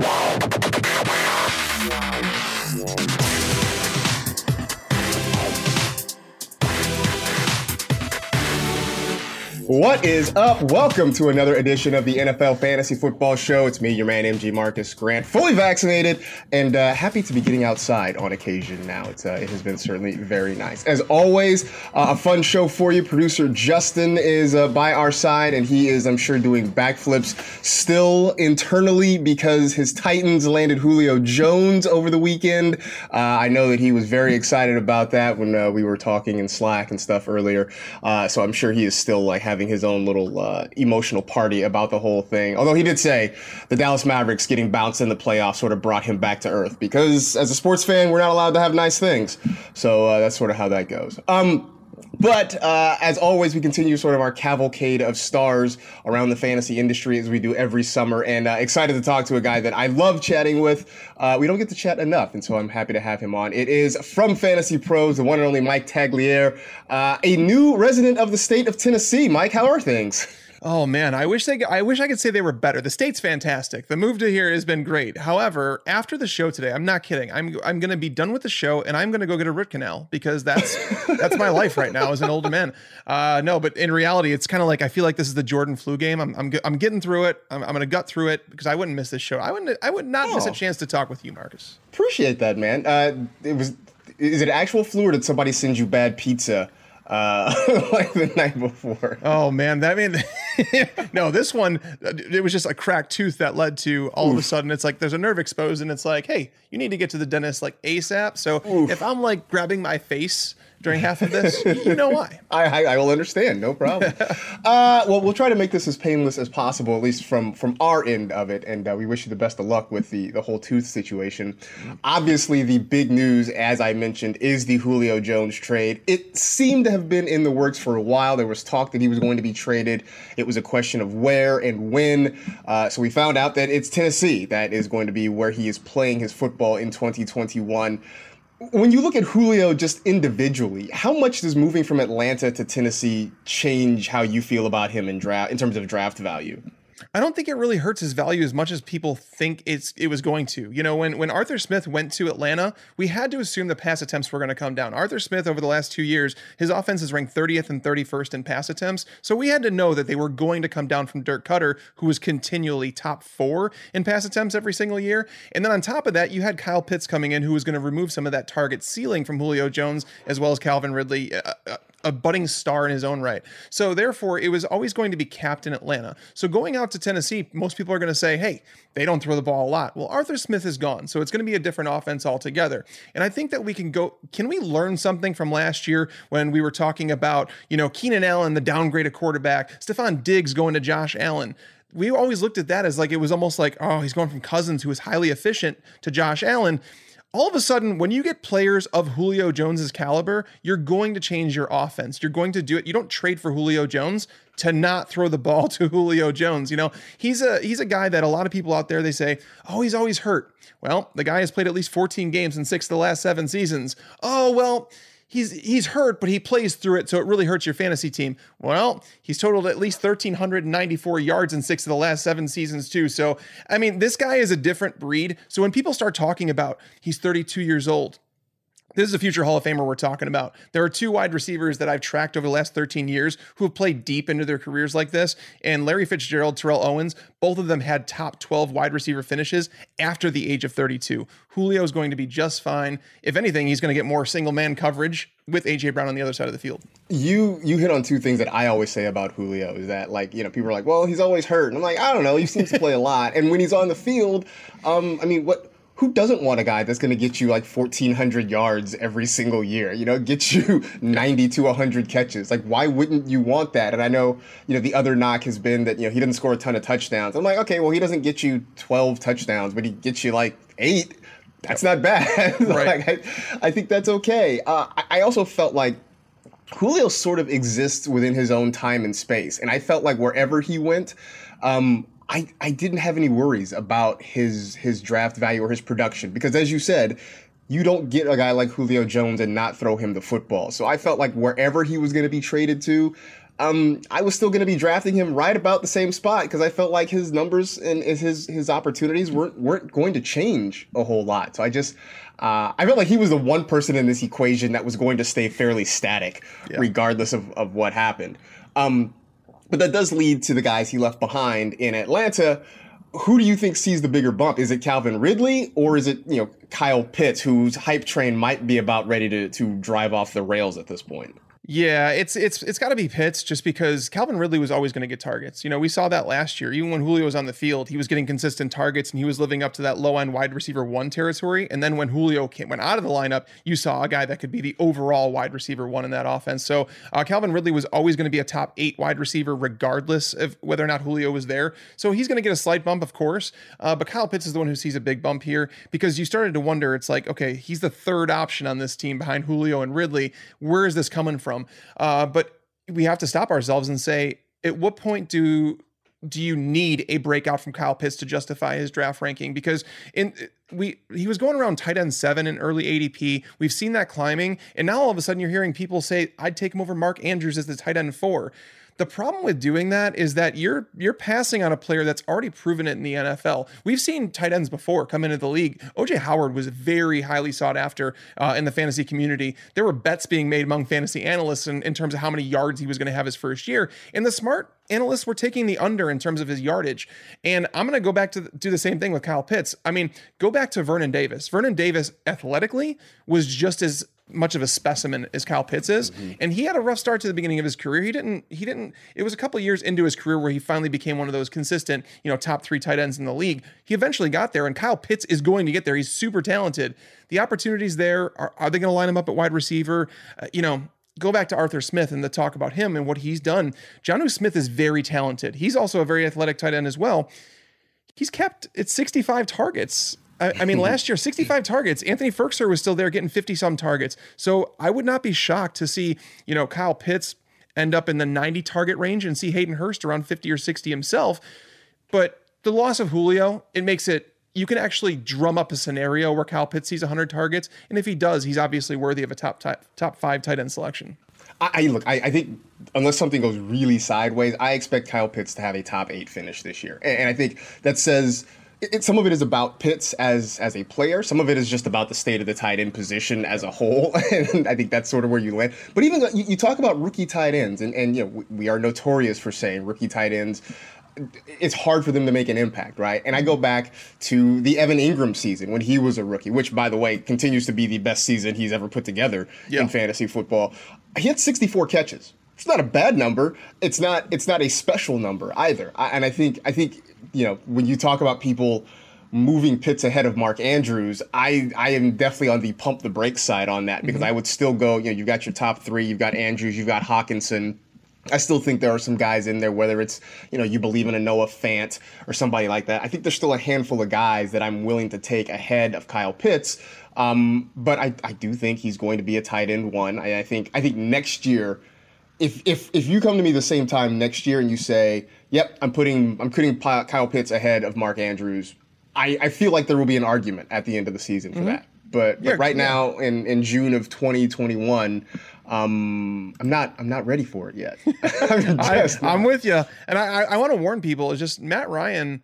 Wow. What is up? Welcome to another edition of the NFL Fantasy Football Show. It's me, your man, MG Marcus Grant, fully vaccinated and uh, happy to be getting outside on occasion now. It's, uh, it has been certainly very nice. As always, uh, a fun show for you. Producer Justin is uh, by our side, and he is, I'm sure, doing backflips still internally because his Titans landed Julio Jones over the weekend. Uh, I know that he was very excited about that when uh, we were talking in Slack and stuff earlier. so I'm sure he is still like having his own little uh, emotional party about the whole thing. Although he did say the Dallas Mavericks getting bounced in the playoffs sort of brought him back to earth because as a sports fan, we're not allowed to have nice things. So uh, that's sort of how that goes. Um, but uh, as always, we continue sort of our cavalcade of stars around the fantasy industry as we do every summer. And uh, excited to talk to a guy that I love chatting with. Uh, we don't get to chat enough, and so I'm happy to have him on. It is from Fantasy Pros, the one and only Mike Tagliere, uh, a new resident of the state of Tennessee. Mike, how are things? Oh man, I wish they I wish I could say they were better. The state's fantastic. The move to here has been great. However, after the show today, I'm not kidding. I'm I'm going to be done with the show and I'm going to go get a root canal because that's that's my life right now as an older man. Uh, no, but in reality, it's kind of like I feel like this is the Jordan flu game. I'm I'm, I'm getting through it. I'm, I'm going to gut through it because I wouldn't miss this show. I wouldn't I would not oh. miss a oh. chance to talk with you, Marcus. Appreciate that, man. Uh, it was is it actual flu or did somebody send you bad pizza? Uh, like the night before. Oh man, that mean no, this one it was just a cracked tooth that led to all Oof. of a sudden it's like there's a nerve exposed and it's like, hey, you need to get to the dentist like ASAP. So Oof. if I'm like grabbing my face during half of this, you know why. I, I, I will understand, no problem. uh, well, we'll try to make this as painless as possible, at least from from our end of it, and uh, we wish you the best of luck with the the whole tooth situation. Obviously, the big news, as I mentioned, is the Julio Jones trade. It seemed to have been in the works for a while. There was talk that he was going to be traded. It was a question of where and when. Uh, so we found out that it's Tennessee that is going to be where he is playing his football in 2021 when you look at Julio just individually, how much does moving from Atlanta to Tennessee change how you feel about him in draft in terms of draft value? I don't think it really hurts his value as much as people think it's it was going to. You know, when when Arthur Smith went to Atlanta, we had to assume the pass attempts were going to come down. Arthur Smith over the last 2 years, his offense is ranked 30th and 31st in pass attempts. So we had to know that they were going to come down from Dirk Koetter, who was continually top 4 in pass attempts every single year. And then on top of that, you had Kyle Pitts coming in who was going to remove some of that target ceiling from Julio Jones as well as Calvin Ridley. Uh, uh, a budding star in his own right. So therefore, it was always going to be capped in Atlanta. So going out to Tennessee, most people are going to say, "Hey, they don't throw the ball a lot." Well, Arthur Smith is gone, so it's going to be a different offense altogether. And I think that we can go. Can we learn something from last year when we were talking about, you know, Keenan Allen, the downgrade of quarterback, Stefon Diggs going to Josh Allen? We always looked at that as like it was almost like, oh, he's going from Cousins, who was highly efficient, to Josh Allen all of a sudden, when you get players of Julio Jones's caliber, you're going to change your offense. You're going to do it. You don't trade for Julio Jones to not throw the ball to Julio Jones. You know, he's a he's a guy that a lot of people out there they say, "Oh, he's always hurt." Well, the guy has played at least 14 games in 6 of the last 7 seasons. Oh, well, he's he's hurt, but he plays through it, so it really hurts your fantasy team. Well, he's totaled at least 1,394 yards in six of the last seven seasons, too. So, I mean, this guy is a different breed. So when people start talking about he's 32 years old, this is a future Hall of Famer we're talking about. There are two wide receivers that I've tracked over the last 13 years who have played deep into their careers like this. And Larry Fitzgerald, Terrell Owens, both of them had top 12 wide receiver finishes after the age of 32. Julio is going to be just fine. If anything, he's going to get more single man coverage with AJ Brown on the other side of the field. You you hit on two things that I always say about Julio is that like you know people are like well he's always hurt and I'm like I don't know he seems to play a lot and when he's on the field um I mean what who doesn't want a guy that's going to get you like 1400 yards every single year you know get you 90 to 100 catches? Like why wouldn't you want that? And i know you know the other knock has been that you know he doesn't score a ton of touchdowns. I'm like okay well he doesn't get you 12 touchdowns but he gets you like eight. That's not bad. Right. like, I, I, think that's okay. Uh, I also felt like Julio sort of exists within his own time and space. And I felt like wherever he went, um, I, I didn't have any worries about his his draft value or his production because as you said, you don't get a guy like Julio Jones and not throw him the football. So I felt like wherever he was going to be traded to, um, I was still going to be drafting him right about the same spot because I felt like his numbers and his his opportunities weren't weren't going to change a whole lot. So I just uh, I felt like he was the one person in this equation that was going to stay fairly static, yeah. regardless of, of what happened. Um, but that does lead to the guys he left behind in Atlanta. Who do you think sees the bigger bump? Is it Calvin Ridley or is it you know Kyle Pitts, whose hype train might be about ready to to drive off the rails at this point? Yeah, it's it's it's got to be Pitts just because Calvin Ridley was always going to get targets. You know, we saw that last year. Even when Julio was on the field, he was getting consistent targets and he was living up to that low end wide receiver one territory. And then when Julio came, went out of the lineup, you saw a guy that could be the overall wide receiver one in that offense. So uh, Calvin Ridley was always going to be a top eight wide receiver, regardless of whether or not Julio was there. So he's going to get a slight bump, of course. Uh, but Kyle Pitts is the one who sees a big bump here because you started to wonder. It's like, okay, he's the third option on this team behind Julio and Ridley. Where is this coming from? Uh, but we have to stop ourselves and say, at what point do do you need a breakout from Kyle Pitts to justify his draft ranking? Because in we he was going around tight end seven in early ADP. We've seen that climbing, and now all of a sudden you're hearing people say, "I'd take him over Mark Andrews as the tight end four. The problem with doing that is that you're you're passing on a player that's already proven it in the NFL. We've seen tight ends before come into the league. OJ Howard was very highly sought after uh, in the fantasy community. There were bets being made among fantasy analysts in, in terms of how many yards he was going to have his first year. And the smart analysts were taking the under in terms of his yardage. And I'm going to go back to do the same thing with Kyle Pitts. I mean, go back to Vernon Davis. Vernon Davis athletically was just as much of a specimen as Kyle Pitts is, mm-hmm. and he had a rough start to the beginning of his career. He didn't. He didn't. It was a couple years into his career where he finally became one of those consistent, you know, top three tight ends in the league. He eventually got there, and Kyle Pitts is going to get there. He's super talented. The opportunities there are. Are they going to line him up at wide receiver? Uh, you know, go back to Arthur Smith and the talk about him and what he's done. Jonnu Smith is very talented. He's also a very athletic tight end as well. He's kept it's 65 targets I, I mean, last year, 65 targets. Anthony Firkser was still there getting 50 some targets. So I would not be shocked to see, you know, Kyle Pitts end up in the 90 target range and see Hayden Hurst around 50 or 60 himself. But the loss of Julio, it makes it you can actually drum up a scenario where Kyle Pitts sees 100 targets, and if he does, he's obviously worthy of a top top, top five tight end selection. I, I look, I, I, think unless something goes really sideways, I expect Kyle Pitts to have a top eight finish this year, and, and I think that says it, some of it is about Pitts as as a player. Some of it is just about the state of the tight end position as a whole, and I think that's sort of where you land. But even you, you talk about rookie tight ends, and and you know we, we are notorious for saying rookie tight ends it's hard for them to make an impact, right? And I go back to the Evan Engram season when he was a rookie, which, by the way, continues to be the best season he's ever put together yeah. in fantasy football. He had 64 catches. It's not a bad number. It's not. It's not a special number either. I, and I think. I think you know, when you talk about people moving Pitts ahead of Mark Andrews, I, I am definitely on the pump the brakes side on that because mm-hmm. I would still go, you know, you've got your top three, you've got Andrews, you've got Hockenson. I still think there are some guys in there, whether it's, you know, you believe in a Noah Fant or somebody like that. I think there's still a handful of guys that I'm willing to take ahead of Kyle Pitts. Um, but I, I do think he's going to be a tight end one. I, I think I think next year, if if if you come to me the same time next year and you say, Yep, I'm putting I'm putting Kyle Pitts ahead of Mark Andrews. I, I feel like there will be an argument at the end of the season for mm-hmm. that. But, but right yeah. now in, in June of 2021, um, I'm not I'm not ready for it yet. I'm, I, am with you, and I I want to warn people. It's just Matt Ryan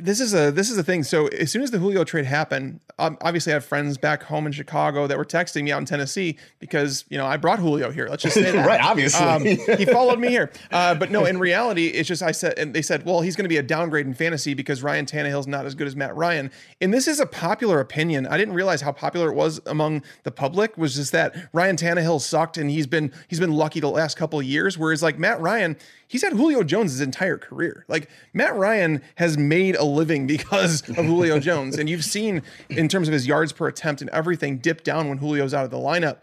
this is a this is a thing. So as soon as the Julio trade happened, um, obviously I have friends back home in Chicago that were texting me out in Tennessee because you know I brought Julio here. Let's just say that. right, obviously um, he followed me here. Uh, but no, in reality, it's just I said and they said, well, he's going to be a downgrade in fantasy because Ryan Tannehill's not as good as Matt Ryan. And this is a popular opinion. I didn't realize how popular it was among the public. Was just that Ryan Tannehill sucked and he's been he's been lucky the last couple of years. Whereas like Matt Ryan, he's had Julio Jones his entire career. Like Matt Ryan has made made a living because of Julio Jones. And you've seen in terms of his yards per attempt and everything dip down when Julio's out of the lineup.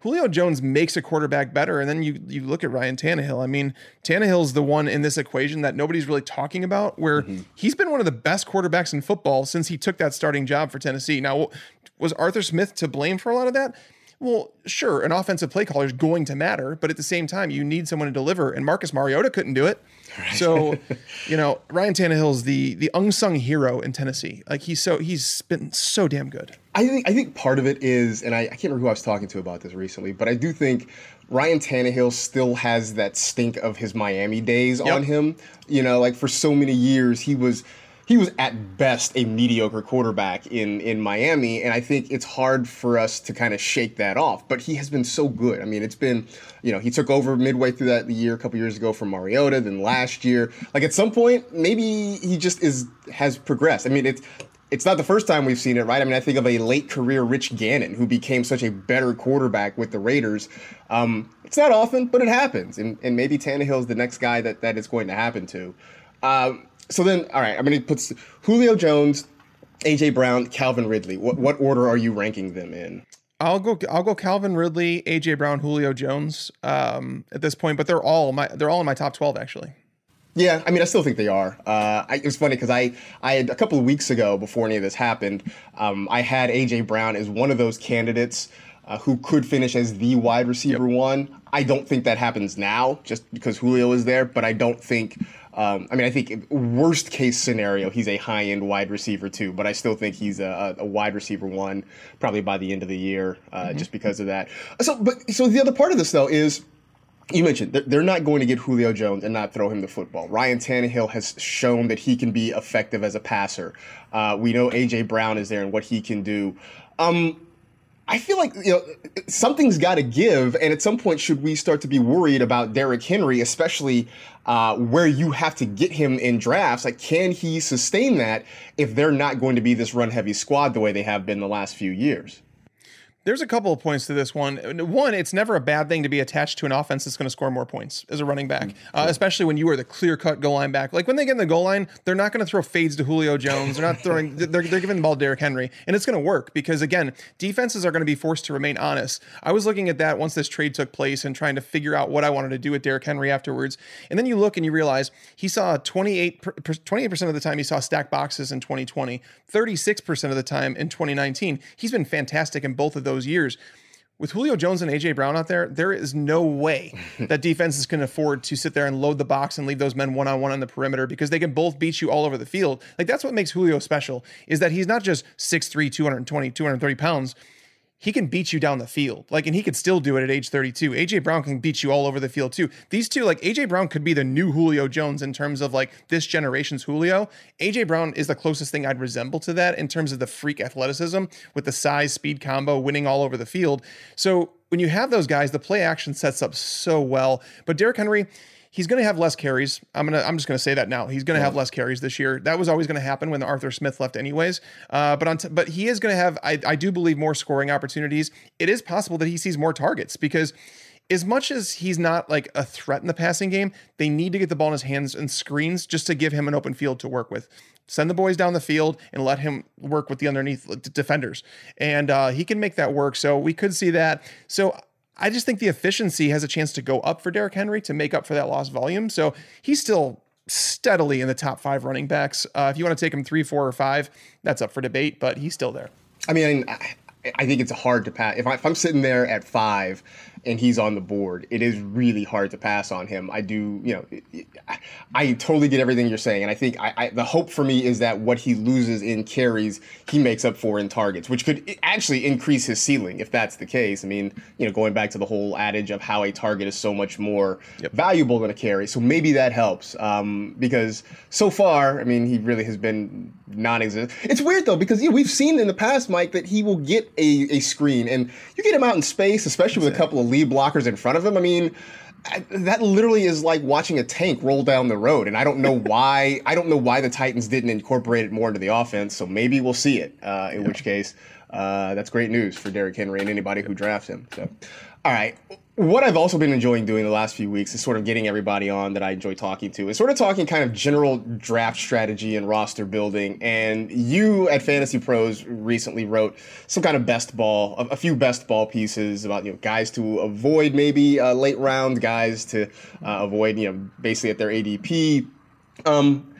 Julio Jones makes a quarterback better. And then you you look at Ryan Tannehill. I mean, Tannehill's the one in this equation that nobody's really talking about, where mm-hmm. he's been one of the best quarterbacks in football since he took that starting job for Tennessee. Now, was Arthur Smith to blame for a lot of that? Well, sure, an offensive play caller is going to matter, but at the same time, you need someone to deliver, and Marcus Mariota couldn't do it. Right. So, you know, Ryan Tannehill's the the unsung hero in Tennessee. Like he's so he's been so damn good. I think I think part of it is, and I, I can't remember who I was talking to about this recently, but I do think Ryan Tannehill still has that stink of his Miami days yep. on him. You know, like for so many years he was he was at best a mediocre quarterback in in Miami, and I think it's hard for us to kind of shake that off. But he has been so good. I mean, it's been, you know, he took over midway through that year a couple years ago from Mariota, then last year. Like at some point, maybe he just is has progressed. I mean, it's it's not the first time we've seen it, right? I mean, I think of a late career Rich Gannon who became such a better quarterback with the Raiders. Um, it's not often, but it happens, and and maybe Tannehill's the next guy that that is going to happen to. Um, so then, all right, I'm going to put Julio Jones, AJ Brown, Calvin Ridley. What what order are you ranking them in? I'll go. I'll go. Calvin Ridley, AJ Brown, Julio Jones. Um, at this point, but they're all my. They're all in my top twelve actually. Yeah, I mean, I still think they are. Uh, I, it was funny because I, I had a couple of weeks ago, before any of this happened, um, I had AJ Brown as one of those candidates uh, who could finish as the wide receiver yep. one. I don't think that happens now, just because Julio is there. But I don't think um, I mean, I think worst case scenario, he's a high end wide receiver too, but I still think he's a, a wide receiver one probably by the end of the year, uh, mm-hmm. just because of that. So, but so the other part of this though is you mentioned they're not going to get Julio Jones and not throw him the football. Ryan Tannehill has shown that he can be effective as a passer. Uh, we know AJ Brown is there and what he can do. Um, I feel like you know something's got to give, and at some point, should we start to be worried about Derrick Henry, especially uh, where you have to get him in drafts? Like, can he sustain that if they're not going to be this run-heavy squad the way they have been the last few years? There's a couple of points to this one. One, it's never a bad thing to be attached to an offense that's going to score more points as a running back, mm-hmm. uh, especially when you are the clear cut goal line back. Like when they get in the goal line, they're not going to throw fades to Julio Jones. They're not throwing, they're, they're giving the ball to Derrick Henry. And it's going to work because, again, defenses are going to be forced to remain honest. I was looking at that once this trade took place and trying to figure out what I wanted to do with Derrick Henry afterwards. And then you look and you realize he saw 28, 28% of the time he saw stack boxes in 2020, 36% of the time in 2019. He's been fantastic in both of those years with Julio Jones and AJ Brown out there, there is no way that defenses can afford to sit there and load the box and leave those men one on one on the perimeter because they can both beat you all over the field. Like that's what makes Julio special is that he's not just 6'3, 220, 230 pounds he can beat you down the field. Like, and he could still do it at age 32. AJ Brown can beat you all over the field too. These two, like AJ Brown could be the new Julio Jones in terms of like this generation's Julio. AJ Brown is the closest thing I'd resemble to that in terms of the freak athleticism with the size speed combo winning all over the field. So when you have those guys, the play action sets up so well. But Derrick Henry, he's going to have less carries. I'm gonna I'm just going to say that now. He's going to have less carries this year. That was always going to happen when Arthur Smith left, anyways. Uh, but on t- but he is going to have I, I do believe more scoring opportunities. It is possible that he sees more targets because as much as he's not like a threat in the passing game, they need to get the ball in his hands and screens just to give him an open field to work with. Send the boys down the field and let him work with the underneath defenders, and uh, he can make that work. So we could see that. So I just think the efficiency has a chance to go up for Derrick Henry to make up for that lost volume. So he's still steadily in the top five running backs. Uh, if you want to take him three, four, or five, that's up for debate, but he's still there. I mean, I think it's hard to pass. If, I, am sitting there at five and he's on the board, it is really hard to pass on him. I do, you know, I totally get everything you're saying, and I think I, I, the hope for me is that what he loses in carries, he makes up for in targets, which could actually increase his ceiling if that's the case. I mean, you know, going back to the whole adage of how a target is so much more yep. valuable than a carry, so maybe that helps um, because so far, I mean, he really has been non-existent. It's weird though because yeah, we've seen in the past, Mike, that he will get a, a screen, and you get him out in space, especially with a couple of lead blockers in front of him. I mean, I, that literally is like watching a tank roll down the road, and I don't know why. I don't know why the Titans didn't incorporate it more into the offense. So maybe we'll see it. Uh, in yeah. which case, uh, that's great news for Derrick Henry and anybody who drafts him. So, all right. What I've also been enjoying doing the last few weeks is sort of getting everybody on that I enjoy talking to. Is sort of talking kind of general draft strategy and roster building. And you at Fantasy Pros recently wrote some kind of best ball, a, a few best ball pieces about you know guys to avoid maybe uh, late round guys to uh, avoid you know basically at their ADP. Um,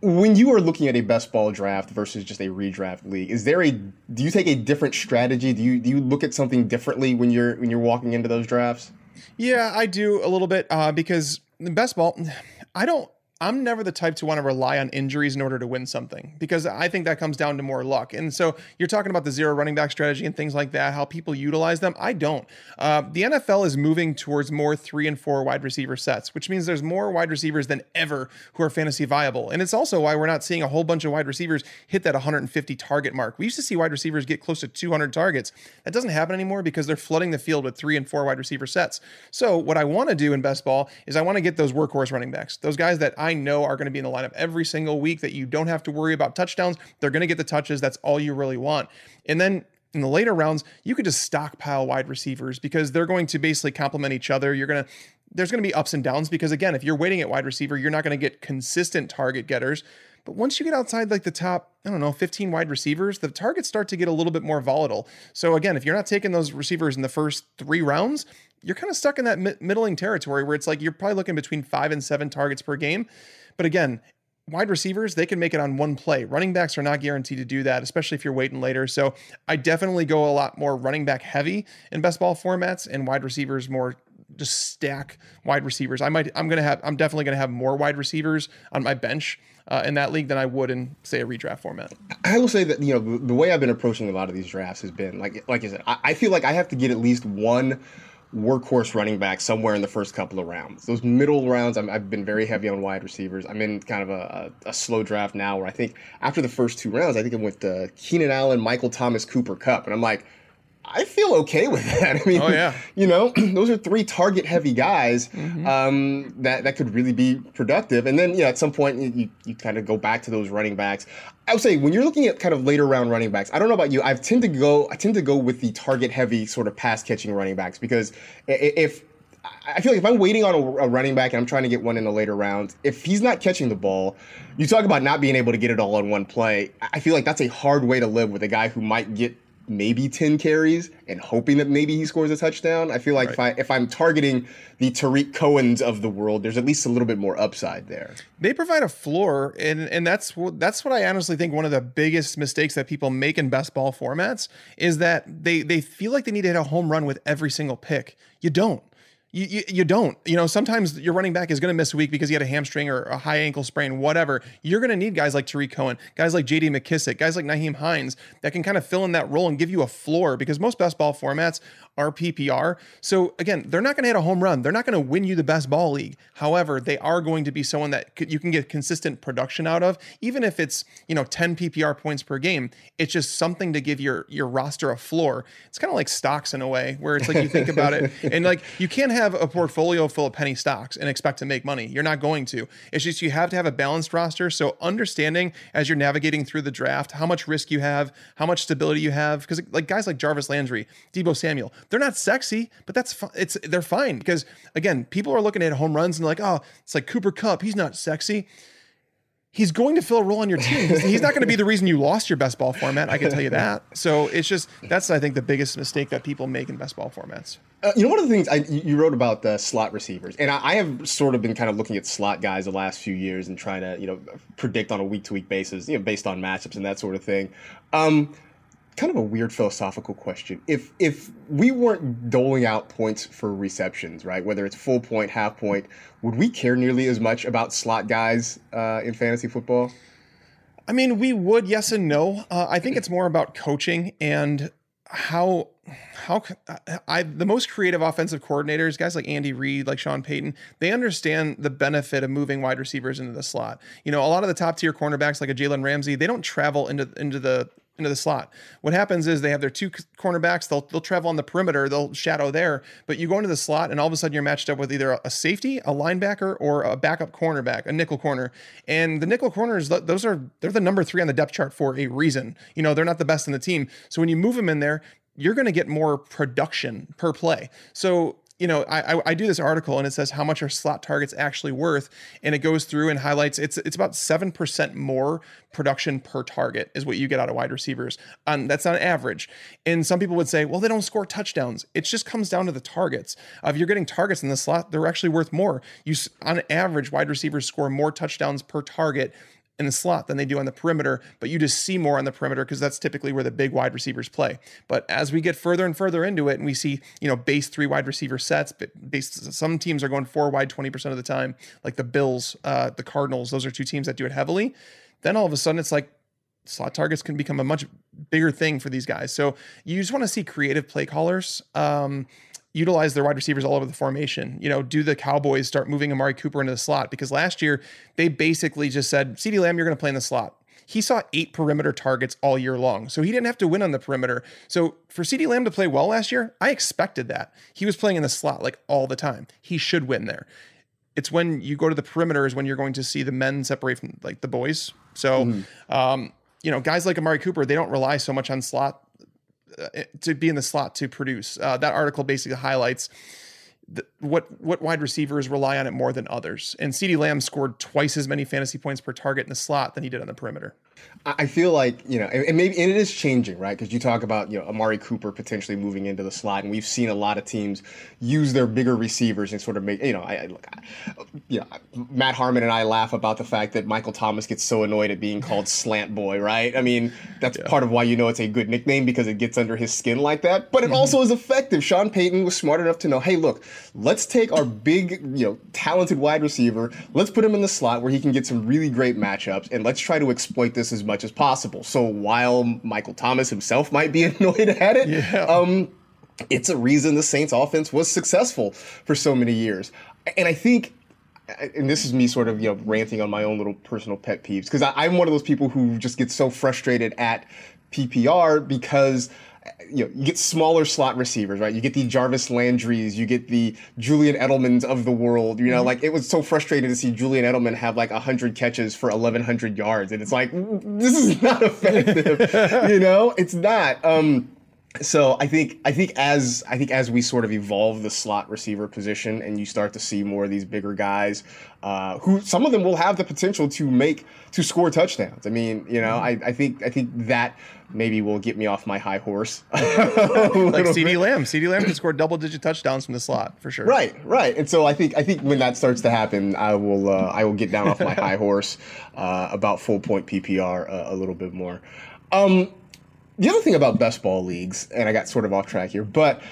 when you are looking at a best ball draft versus just a redraft league, is there a do you take a different strategy? Do you do you look at something differently when you're when you're walking into those drafts? Yeah, I do a little bit uh, because the best ball, I don't I'm never the type to want to rely on injuries in order to win something because I think that comes down to more luck. And so you're talking about the zero running back strategy and things like that, how people utilize them. I don't. Uh, the NFL is moving towards more three and four wide receiver sets, which means there's more wide receivers than ever who are fantasy viable. And it's also why we're not seeing a whole bunch of wide receivers hit that 150 target mark. We used to see wide receivers get close to 200 targets. That doesn't happen anymore because they're flooding the field with three and four wide receiver sets. So what I want to do in best ball is I want to get those workhorse running backs, those guys that I know are going to be in the lineup every single week that you don't have to worry about touchdowns. They're going to get the touches. That's all you really want. And then in the later rounds, you could just stockpile wide receivers because they're going to basically complement each other. You're going to there's going to be ups and downs because again, if you're waiting at wide receiver, you're not going to get consistent target getters. But once you get outside like the top, I don't know, 15 wide receivers, the targets start to get a little bit more volatile. So again, if you're not taking those receivers in the first 3 rounds, you're kind of stuck in that middling territory where it's like you're probably looking between 5 and 7 targets per game. But again, wide receivers, they can make it on one play. Running backs are not guaranteed to do that, especially if you're waiting later. So I definitely go a lot more running back heavy in best ball formats and wide receivers more just stack wide receivers. I might, I'm going to have, I'm definitely going to have more wide receivers on my bench uh, in that league than I would in say a redraft format. I will say that, you know, the, the way I've been approaching a lot of these drafts has been like, like I said, I, I feel like I have to get at least one workhorse running back somewhere in the first couple of rounds. Those middle rounds, i have been very heavy on wide receivers. I'm in kind of a, a, a, slow draft now where I think after the first two rounds, I think I went to Keenan Allen, Michael Thomas, Cooper Kupp. And I'm like, I feel okay with that. I mean, oh, yeah. you know, those are three target heavy guys mm-hmm. um, that that could really be productive. And then, yeah, at some point you, you kind of go back to those running backs. I would say when you're looking at kind of later round running backs, I don't know about you. I tend to go I tend to go with the target heavy sort of pass catching running backs because if I feel like if I'm waiting on a, a, running back and I'm trying to get one in the later rounds, if he's not catching the ball, you talk about not being able to get it all in one play. I feel like that's a hard way to live with a guy who might get maybe 10 carries and hoping that maybe he scores a touchdown. I feel like right. if I if I'm targeting the Tarik Cohen's of the world, there's at least a little bit more upside there. They provide a floor and and that's what that's what I honestly think one of the biggest mistakes that people make in best ball formats is that they they feel like they need to hit a home run with every single pick. You don't. You, you, you, don't. You know, sometimes your running back is going to miss a week because he had a hamstring or a high ankle sprain, whatever. You're going to need guys like Tarik Cohen, guys like JD McKissic, guys like Nyheim Hines that can kind of fill in that role and give you a floor because most best ball formats are PPR. So again, they're not going to hit a home run. They're not going to win you the best ball league. However, they are going to be someone that you can get consistent production out of, even if it's, you know, 10 PPR points per game. It's just something to give your your roster a floor. It's kind of like stocks in a way where it's like you think about it and like you can't have a portfolio full of penny stocks and expect to make money. You're not going to. It's just you have to have a balanced roster. So understanding as you're navigating through the draft how much risk you have, how much stability you have because like guys like Jarvis Landry, Deebo Samuel, they're not sexy, but that's fine. It's they're fine because again, people are looking at home runs and like, oh, it's like Cooper Kupp. He's not sexy. He's going to fill a role on your team. He's not going to be the reason you lost your best ball format. I can tell you that. So it's just that's I think the biggest mistake that people make in best ball formats. Uh, you know, one of the things I, you wrote about the slot receivers, and I, I, have sort of been kind of looking at slot guys the last few years and trying to, you know, predict on a week to week basis, you know, based on matchups and that sort of thing. Um, kind of a weird philosophical question. If if we weren't doling out points for receptions, right, whether it's full point, half point, would we care nearly as much about slot guys uh, in fantasy football? I mean, we would, yes and no. Uh, I think it's more about coaching and how how I the most creative offensive coordinators, guys like Andy Reid, like Sean Payton, they understand the benefit of moving wide receivers into the slot. You know, a lot of the top tier cornerbacks like a Jalen Ramsey, they don't travel into into the into the slot. What happens is they have their two cornerbacks. They'll they'll travel on the perimeter. They'll shadow there. But you go into the slot, and all of a sudden you're matched up with either a safety, a linebacker, or a backup cornerback, a nickel corner. And the nickel corners, those are they're the number three on the depth chart for a reason. You know they're not the best in the team. So when you move them in there, you're going to get more production per play. So you know, I, I, do this article and it says how much are slot targets actually worth, and it goes through and highlights it's it's about seven percent more production per target is what you get out of wide receivers. And that's on average. And some people would say, well, they don't score touchdowns. It just comes down to the targets. Uh, if you're getting targets in the slot, they're actually worth more. You on average, wide receivers score more touchdowns per target in the slot than they do on the perimeter, but you just see more on the perimeter because that's typically where the big wide receivers play. But as we get further and further into it, and we see you know base three wide receiver sets, but base some teams are going four wide twenty percent of the time, like the Bills, uh, the Cardinals. Those are two teams that do it heavily. Then all of a sudden, it's like slot targets can become a much bigger thing for these guys. So you just want to see creative play callers. Um, utilize their wide receivers all over the formation. You know, do the Cowboys start moving Amari Cooper into the slot? Because last year they basically just said, CeeDee Lamb, you're going to play in the slot. He saw eight perimeter targets all year long. So he didn't have to win on the perimeter. So for CeeDee Lamb to play well last year, I expected that. He was playing in the slot like all the time. He should win there. It's when you go to the perimeter is when you're going to see the men separate from like the boys. So, mm-hmm. um, you know, guys like Amari Cooper, they don't rely so much on slot to be in the slot to produce. Uh, that article basically highlights the, what what wide receivers rely on it more than others. And CeeDee Lamb scored twice as many fantasy points per target in the slot than he did on the perimeter. I feel like you know, and maybe and it is changing, right? Because you talk about you know Amari Cooper potentially moving into the slot, and we've seen a lot of teams use their bigger receivers and sort of make you know, I, look, I, you know, Matt Harmon and I laugh about the fact that Michael Thomas gets so annoyed at being called Slant Boy, right? I mean, that's yeah. part of why you know it's a good nickname because it gets under his skin like that, but it mm-hmm. also is effective. Sean Payton was smart enough to know, hey, look, let's take our big, you know, talented wide receiver, let's put him in the slot where he can get some really great matchups, and let's try to exploit this as much as possible. So while Michael Thomas himself might be annoyed at it, yeah. um, it's a reason the Saints offense was successful for so many years. And I think and this is me sort of you know ranting on my own little personal pet peeves because I'm one of those people who just gets so frustrated at PPR because you know, you get smaller slot receivers, right? You get the Jarvis Landrys, you get the Julian Edelmans of the world. You know, mm-hmm. like it was so frustrating to see Julian Edelman have like hundred catches for eleven hundred yards, and it's like this is not effective. you know, it's not. Um, so I think I think as I think as we sort of evolve the slot receiver position, and you start to see more of these bigger guys, uh, who some of them will have the potential to make to score touchdowns. I mean, you know, mm-hmm. I, I think I think that maybe will get me off my high horse. like CeeDee Lamb, CeeDee Lamb can score double digit touchdowns from the slot for sure. Right, right. And so I think I think when that starts to happen, I will uh, I will get down off my high horse uh, about full point PPR uh, a little bit more. Um, the other thing about best ball leagues, and I got sort of off track here, but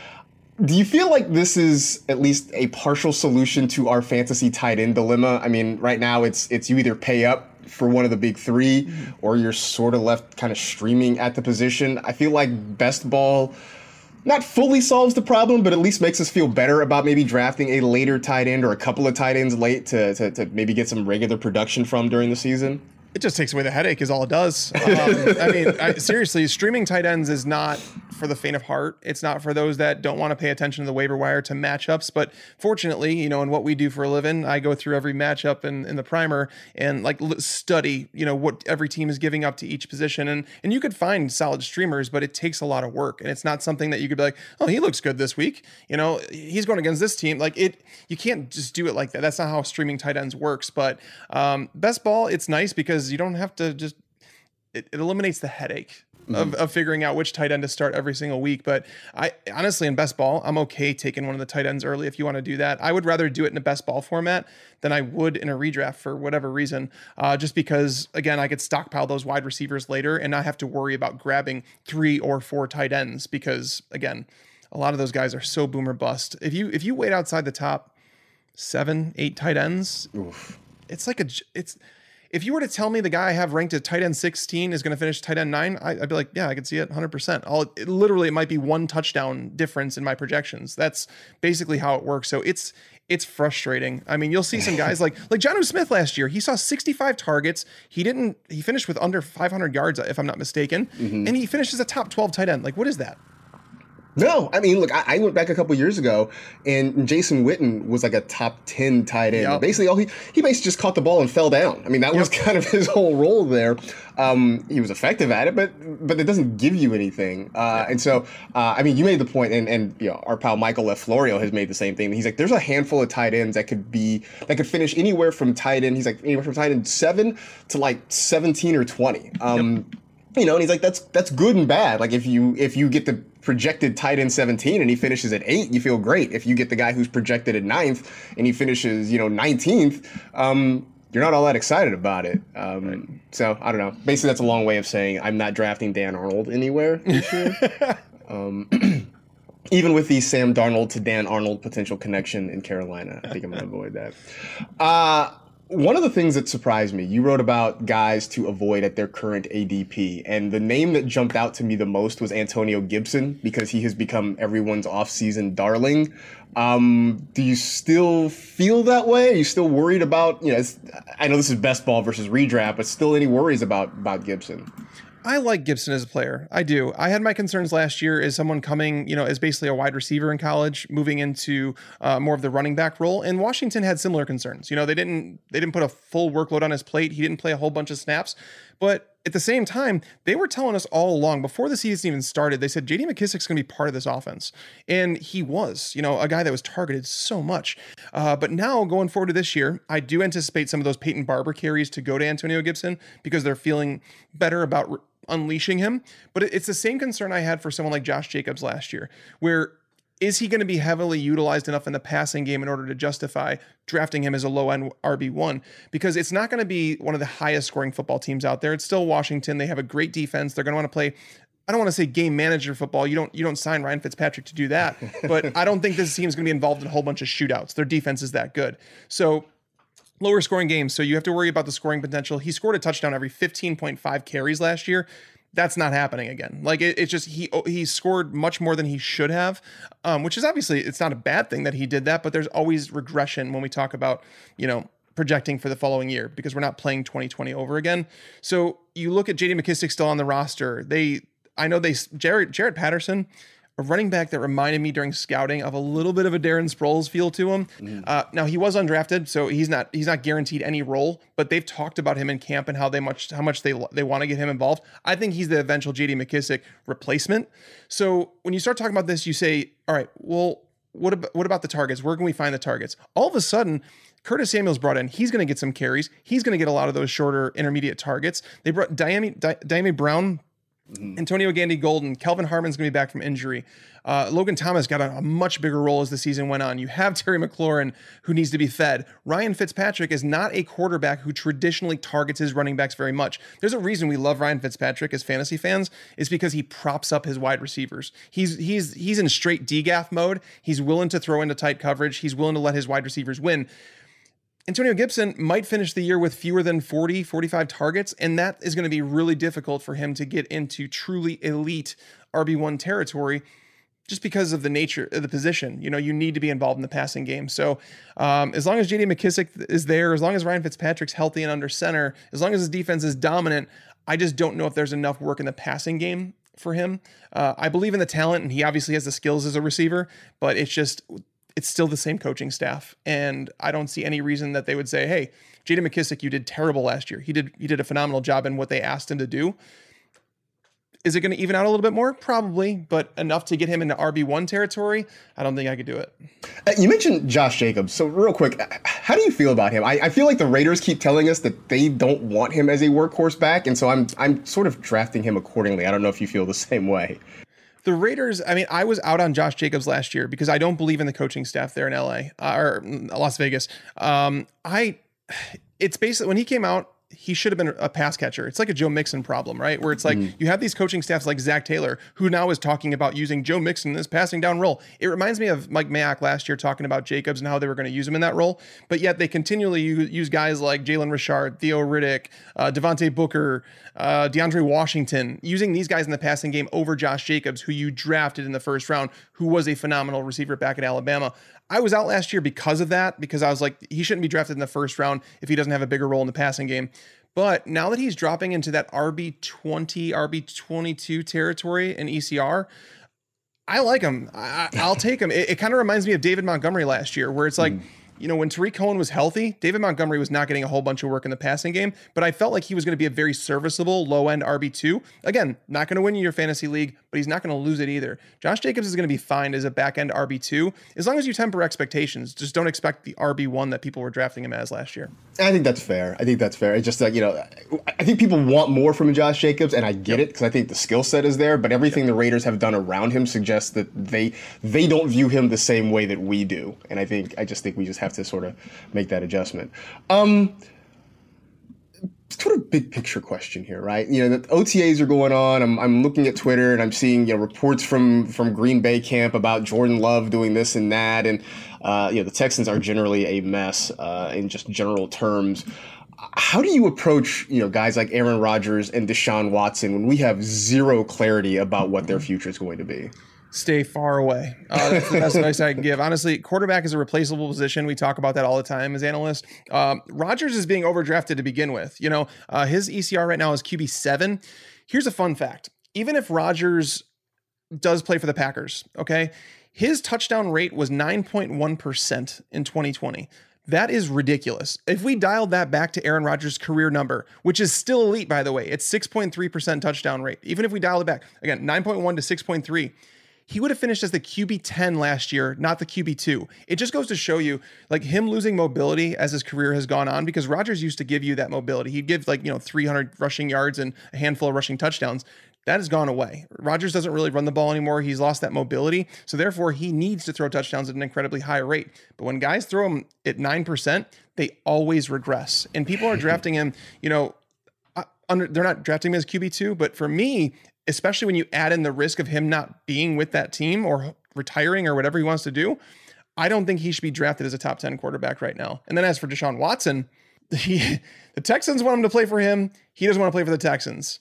do you feel like this is at least a partial solution to our fantasy tight end dilemma? I mean, right now it's it's you either pay up for one of the big 3 mm-hmm. or you're sort of left kind of streaming at the position. I feel like best ball not fully solves the problem, but at least makes us feel better about maybe drafting a later tight end or a couple of tight ends late to, to, to maybe get some regular production from during the season. It just takes away the headache, is all it does. Um, I mean, I, seriously, streaming tight ends is not for the faint of heart. It's not for those that don't want to pay attention to the waiver wire to matchups. But fortunately, you know, in what we do for a living, I go through every matchup in, in the primer and like study, you know, what every team is giving up to each position. And and you could find solid streamers, but it takes a lot of work. And it's not something that you could be like, oh, he looks good this week. You know, he's going against this team. Like it, you can't just do it like that. That's not how streaming tight ends works. But um, best ball, it's nice because you don't have to just it, it eliminates the headache mm-hmm. of, of figuring out which tight end to start every single week. But I honestly, in best ball, I'm okay taking one of the tight ends early if you want to do that. I would rather do it in a best ball format than I would in a redraft for whatever reason. Uh, just because, again, I could stockpile those wide receivers later and not have to worry about grabbing three or four tight ends because, again, a lot of those guys are so boomer bust. If you if you wait outside the top seven, eight tight ends, Oof. it's like a it's if you were to tell me the guy I have ranked at tight end 16 is going to finish tight end nine, I, would be like, yeah, I can see it 100%. I'll, it, literally, it might be one touchdown difference in my projections. That's basically how it works. So it's it's frustrating. I mean, you'll see some guys like like Jonnu Smith last year. He saw 65 targets. He didn't. He finished with under 500 yards, if I'm not mistaken, mm-hmm. and he finishes a top 12 tight end. Like, what is that? No, I mean, look, I, I, went back a couple years ago, and Jason Witten was like a top ten tight end. Yep. Basically, all he he basically just caught the ball and fell down. I mean, that yep. was kind of his whole role there. Um, he was effective at it, but but it doesn't give you anything. Uh, and so, uh, I mean, you made the point, and and you know, our pal Michael LaFlorio has made the same thing. He's like, there's a handful of tight ends that could be that could finish anywhere from tight end. He's like anywhere from tight end seven to like seventeen or twenty. Um, yep you know, and he's like, that's that's good and bad. Like if you if you get the projected tight end 17 and he finishes at eight, you feel great. If you get the guy who's projected at ninth and he finishes, you know, 19th, um, you're not all that excited about it. Um, right. So I don't know. Basically, that's a long way of saying I'm not drafting Dan Arnold anywhere this year. um, even with the Sam Darnold to Dan Arnold potential connection in Carolina, I think I'm going to avoid that. Uh, one of the things that surprised me, you wrote about guys to avoid at their current ADP, and the name that jumped out to me the most was Antonio Gibson because he has become everyone's offseason darling. Um, do you still feel that way? Are you still worried about, you know, I know this is best ball versus redraft, but still any worries about, about Gibson? I like Gibson as a player. I do. I had my concerns last year as someone coming, you know, as basically a wide receiver in college, moving into uh, more of the running back role. And Washington had similar concerns. You know, they didn't they didn't put a full workload on his plate. He didn't play a whole bunch of snaps, but at the same time, they were telling us all along before the season even started. They said J.D. McKissic's going to be part of this offense, and he was. You know, a guy that was targeted so much. Uh, but now going forward to this year, I do anticipate some of those Peyton Barber carries to go to Antonio Gibson because they're feeling better about. Unleashing him. But it's the same concern I had for someone like Josh Jacobs last year, where is he going to be heavily utilized enough in the passing game in order to justify drafting him as a low end RB1? Because it's not going to be one of the highest scoring football teams out there. It's still Washington. They have a great defense. They're going to want to play. I don't want to say game manager football. You don't you don't sign Ryan Fitzpatrick to do that. But I don't think this team is going to be involved in a whole bunch of shootouts. Their defense is that good. So lower scoring games. So you have to worry about the scoring potential. He scored a touchdown every 15.5 carries last year that's not happening again. Like it, it's just he oh, he scored much more than he should have, um, which is obviously it's not a bad thing that he did that, but there's always regression when we talk about you know projecting for the following year because we're not playing 2020 over again. So you look at JD McKissic still on the roster. They I know they Jared Jared Patterson a running back that reminded me during scouting of a little bit of a Darren Sproles feel to him. Mm. Uh, now he was undrafted, so he's not he's not guaranteed any role. But they've talked about him in camp and how they much how much they they want to get him involved. I think he's the eventual J.D. McKissic replacement. So when you start talking about this, you say, all right, well, what about what about the targets? Where can we find the targets? All of a sudden. Curtis Samuel's brought in. He's going to get some carries. He's going to get a lot of those shorter intermediate targets. They brought Dyami, Dyami Brown Mm-hmm. Antonio Gandy Golden, Kelvin Harmon's going to be back from injury. Uh, Logan Thomas got a, a, much bigger role as the season went on. You have Terry McLaurin who needs to be fed. Ryan Fitzpatrick is not a quarterback who traditionally targets his running backs very much. There's a reason we love Ryan Fitzpatrick as fantasy fans is because he props up his wide receivers. He's he's he's in straight DGAF mode. He's willing to throw into tight coverage. He's willing to let his wide receivers win. Antonio Gibson might finish the year with fewer than 40, 45 targets, and that is going to be really difficult for him to get into truly elite RB1 territory just because of the nature of the position. You know, you need to be involved in the passing game. So, um, as long as JD McKissic is there, as long as Ryan Fitzpatrick's healthy and under center, as long as his defense is dominant, I just don't know if there's enough work in the passing game for him. Uh, I believe in the talent, and he obviously has the skills as a receiver, but it's just it's still the same coaching staff. And I don't see any reason that they would say, hey, J.D. McKissic, you did terrible last year. He did he did a phenomenal job in what they asked him to do. Is it going to even out a little bit more? Probably, but enough to get him into RB1 territory? I don't think I could do it. Uh, you mentioned Josh Jacobs. So, real quick, uh, how do you feel about him? I, I, feel like the Raiders keep telling us that they don't want him as a workhorse back. And so I'm, I'm sort of drafting him accordingly. I don't know if you feel the same way the Raiders, I mean, I was out on Josh Jacobs last year because I don't believe in the coaching staff there in LA uh, or Las Vegas. Um, I, it's basically when he came out, he should have been a pass catcher. It's like a Joe Mixon problem, right? Where it's like mm. you have these coaching staffs like Zac Taylor, who now is talking about using Joe Mixon in this passing down role. It reminds me of Mike Mayock last year talking about Jacobs and how they were going to use him in that role. But yet they continually use guys like Jalen Richard, Theo Riddick, uh, Devontae Booker, uh, DeAndre Washington, using these guys in the passing game over Josh Jacobs, who you drafted in the first round, who was a phenomenal receiver back at Alabama. I was out last year because of that, because I was like, he shouldn't be drafted in the first round if he doesn't have a bigger role in the passing game. But now that he's dropping into that RB20, RB22 territory in ECR, I like him. I, will take him. It, it kind of reminds me of David Montgomery last year, where it's like. Mm you know, when Tarik Cohen was healthy, David Montgomery was not getting a whole bunch of work in the passing game, but I felt like he was going to be a very serviceable low end RB2. Again, not going to win you your fantasy league, but he's not going to lose it either. Josh Jacobs is going to be fine as a back end RB2 as long as you temper expectations. Just don't expect the RB1 that people were drafting him as last year. I think that's fair. I think that's fair. It's just like, you know, I think people want more from Josh Jacobs, and I get yep. it because I think the skill set is there, but everything yep. the Raiders have done around him suggests that they they don't view him the same way that we do. And I think I just think we just have to sort of make that adjustment. Um, sort of big picture question here, right? You know, the OTAs are going on. I'm, I'm looking at Twitter and I'm seeing you know reports from from Green Bay camp about Jordan Love doing this and that, and uh, you know the Texans are generally a mess uh, in just general terms. How do you approach you know guys like Aaron Rodgers and Deshaun Watson when we have zero clarity about what their future is going to be? Stay far away. Uh, that's the best advice I can give. Honestly, quarterback is a replaceable position. We talk about that all the time as analysts. Um, Rodgers is being overdrafted to begin with. You know, uh, his ECR right now is QB seven. Here's a fun fact: even if Rodgers does play for the Packers, okay, his touchdown rate was 9.1 percent in 2020. That is ridiculous. If we dialed that back to Aaron Rodgers' career number, which is still elite, by the way, it's 6.3% touchdown rate. Even if we dial it back, again, 9.1 to 6.3, he would have finished as the QB 10 last year, not the QB 2. It just goes to show you, like him losing mobility as his career has gone on, because Rodgers used to give you that mobility. He'd give like, you know, 300 rushing yards and a handful of rushing touchdowns. That has gone away. Rodgers doesn't really run the ball anymore. He's lost that mobility. So therefore, he needs to throw touchdowns at an incredibly high rate. But when guys throw them at 9%, they always regress. And people are drafting him, you know, uh, under, they're not drafting him as QB2, but for me, especially when you add in the risk of him not being with that team or retiring or whatever he wants to do, I don't think he should be drafted as a top 10 quarterback right now. And then as for Deshaun Watson, he, the Texans want him to play for him. He doesn't want to play for the Texans.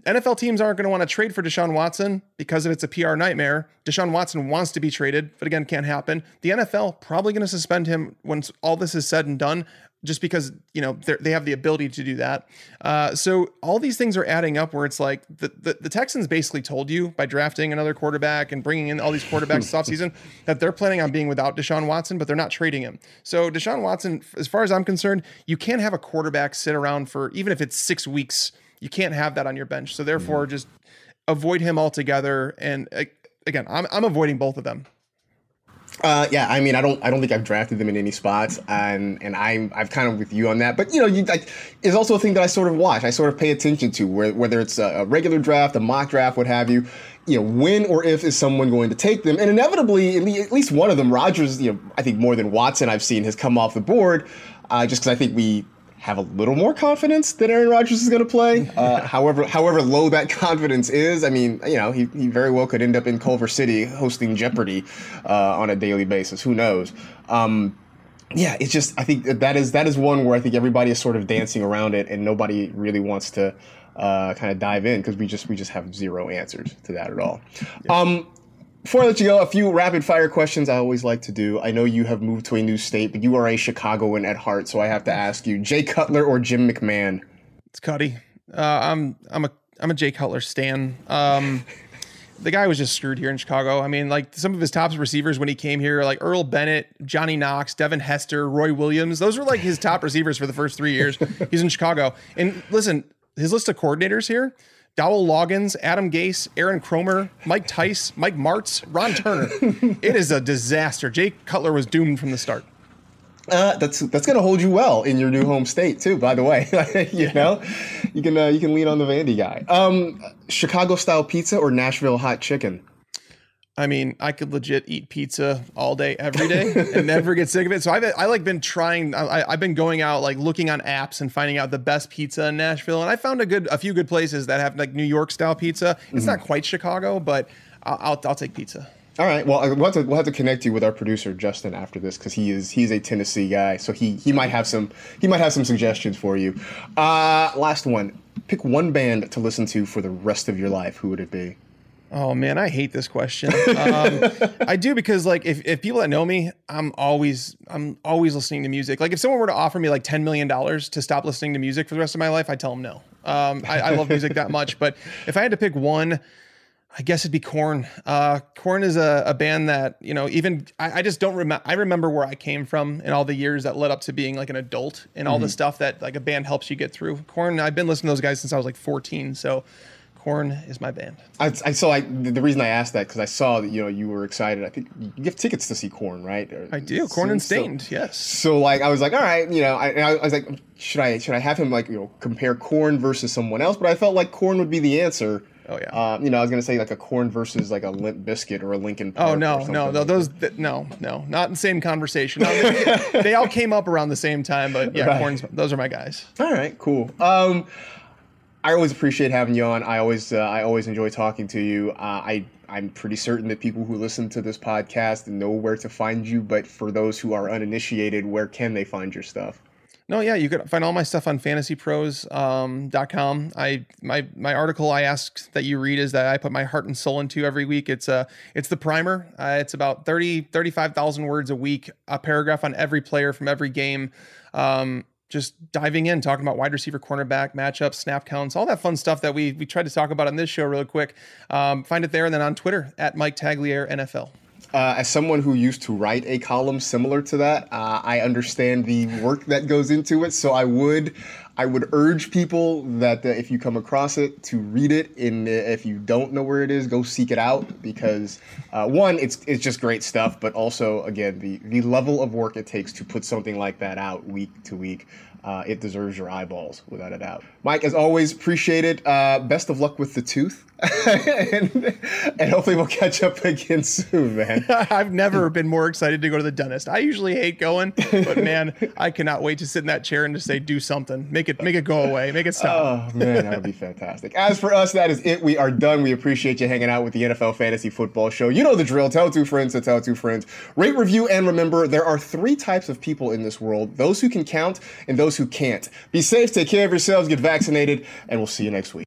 NFL teams aren't going to want to trade for Deshaun Watson because if it's a PR nightmare. Deshaun Watson wants to be traded, but again, can't happen. The NFL probably going to suspend him once all this is said and done just because you know they have the ability to do that. Uh, so all these things are adding up where it's like the, the, the Texans basically told you by drafting another quarterback and bringing in all these quarterbacks this offseason that they're planning on being without Deshaun Watson, but they're not trading him. So Deshaun Watson, as far as I'm concerned, you can't have a quarterback sit around for even if it's six weeks. You can't have that on your bench. So therefore, mm-hmm. just avoid him altogether. And again, I'm I'm avoiding both of them. Uh, yeah, I mean, I don't, I don't think I've drafted them in any spots, and and I'm, I've kind of with you on that. But you know, you like, is also a thing that I sort of watch. I sort of pay attention to, where, whether it's a, regular draft, a mock draft, what have you. You know, when or if is someone going to take them, and inevitably, at least one of them, Rodgers. You know, I think more than Watson, I've seen has come off the board, uh, just because I think we have a little more confidence that Aaron Rodgers is going to play. Uh, however, however low that confidence is, I mean, you know, he, he very well could end up in Culver City hosting Jeopardy uh, on a daily basis. Who knows? Um, yeah, it's just I think that is that is one where I think everybody is sort of dancing around it, and nobody really wants to uh, kind of dive in because we just we just have zero answers to that at all. Yeah. Um, before I let you go, a few rapid fire questions I always like to do. I know you have moved to a new state, but you are a Chicagoan at heart, so I have to ask you: Jay Cutler or Jim McMahon? It's Cuddy. Uh, I'm I'm a I'm a Jay Cutler stan. Um, the guy was just screwed here in Chicago. I mean, like some of his top receivers when he came here, like Earl Bennett, Johnny Knox, Devin Hester, Roy Williams. Those were like his top receivers for the first three years. He's in Chicago. And listen, his list of coordinators here Dowell Loggains, Adam Gase, Aaron Kromer, Mike Tice, Mike Martz, Ron Turner. it is a disaster. Jake Cutler was doomed from the start. Uh, that's that's gonna hold you well in your new home state too. By the way, you know, you can uh, you can lean on the Vandy guy. Um, Chicago style pizza or Nashville hot chicken? I mean, I could legit eat pizza all day, every day, and never get sick of it. So I've I like been trying. I, have been going out, like looking on apps and finding out the best pizza in Nashville, and I found a good, a few good places that have like New York style pizza. It's mm-hmm. not quite Chicago, but I'll, I'll, I'll take pizza. All right. Well, we'll have, to, we'll have to connect you with our producer Justin after this because he is he's a Tennessee guy, so he he might have some he might have some suggestions for you. Uh, last one. Pick one band to listen to for the rest of your life. Who would it be? Oh man, I hate this question. Um, I do because like if, if people that know me, I'm always I'm always listening to music. Like if someone were to offer me like ten million dollars to stop listening to music for the rest of my life, I tell them no. Um, I, I love music that much, but if I had to pick one, I guess it'd be Korn. Uh, Korn is a, a band that you know. Even I, I just don't remember. I remember where I came from and all the years that led up to being like an adult and all the stuff that like a band helps you get through. Korn. I've been listening to those guys since I was like 14. So, Korn is my band. I, I saw like the, reason I asked that because I saw that you know you were excited. I think you have tickets to see Korn, right? Or- I do. Korn and so- yes. So like I was like, all right, you know, I, I, I was like, should I should I have him like you know compare Korn versus someone else? But I felt like Korn would be the answer. Oh yeah. Uh, you know, I was gonna say like a Korn versus like a Limp Bizkit or a Linkin. Park Oh no, no, no, like those th- no, no, not in the same conversation. No, they, they all came up around the same time, but yeah, Right. Korn's, those are my guys. All right, cool. Um, I always appreciate having you on. I always, uh, I always enjoy talking to you. Uh, I, I'm pretty certain that people who listen to this podcast know where to find you. But for those who are uninitiated, where can they find your stuff? No, yeah, you can find all my stuff on fantasypros.com. com. I my my article I ask that you read is that I put my heart and soul into every week. It's uh it's the primer. Uh, it's about 30 35,000 words a week, a paragraph on every player from every game. Um just diving in, talking about wide receiver, cornerback matchups, snap counts, all that fun stuff that we we tried to talk about on this show really quick. Um, find it there and then on Twitter at Mike Tagliere NFL. Uh, as someone who used to write a column similar to that, uh, I understand the work that goes into it. So I would, I would urge people that uh, if you come across it, to read it. And if you don't know where it is, go seek it out because uh, one, it's it's just great stuff. But also, again, the the level of work it takes to put something like that out week to week. Uh, it deserves your eyeballs, without a doubt. Mike, as always, appreciate it. Uh, best of luck with the tooth, and, and hopefully we'll catch up again soon, man. I've never been more excited to go to the dentist. I usually hate going, but man, I cannot wait to sit in that chair and just say, "Do something, make it, make it go away, make it stop." Oh man, that would be fantastic. As for us, that is it. We are done. We appreciate you hanging out with the NFL Fantasy Football Show. You know the drill. Tell two friends to tell two friends. Rate, review, and remember there are three types of people in this world: those who can count and those who can't. Be safe, take care of yourselves, get vaccinated, and we'll see you next week.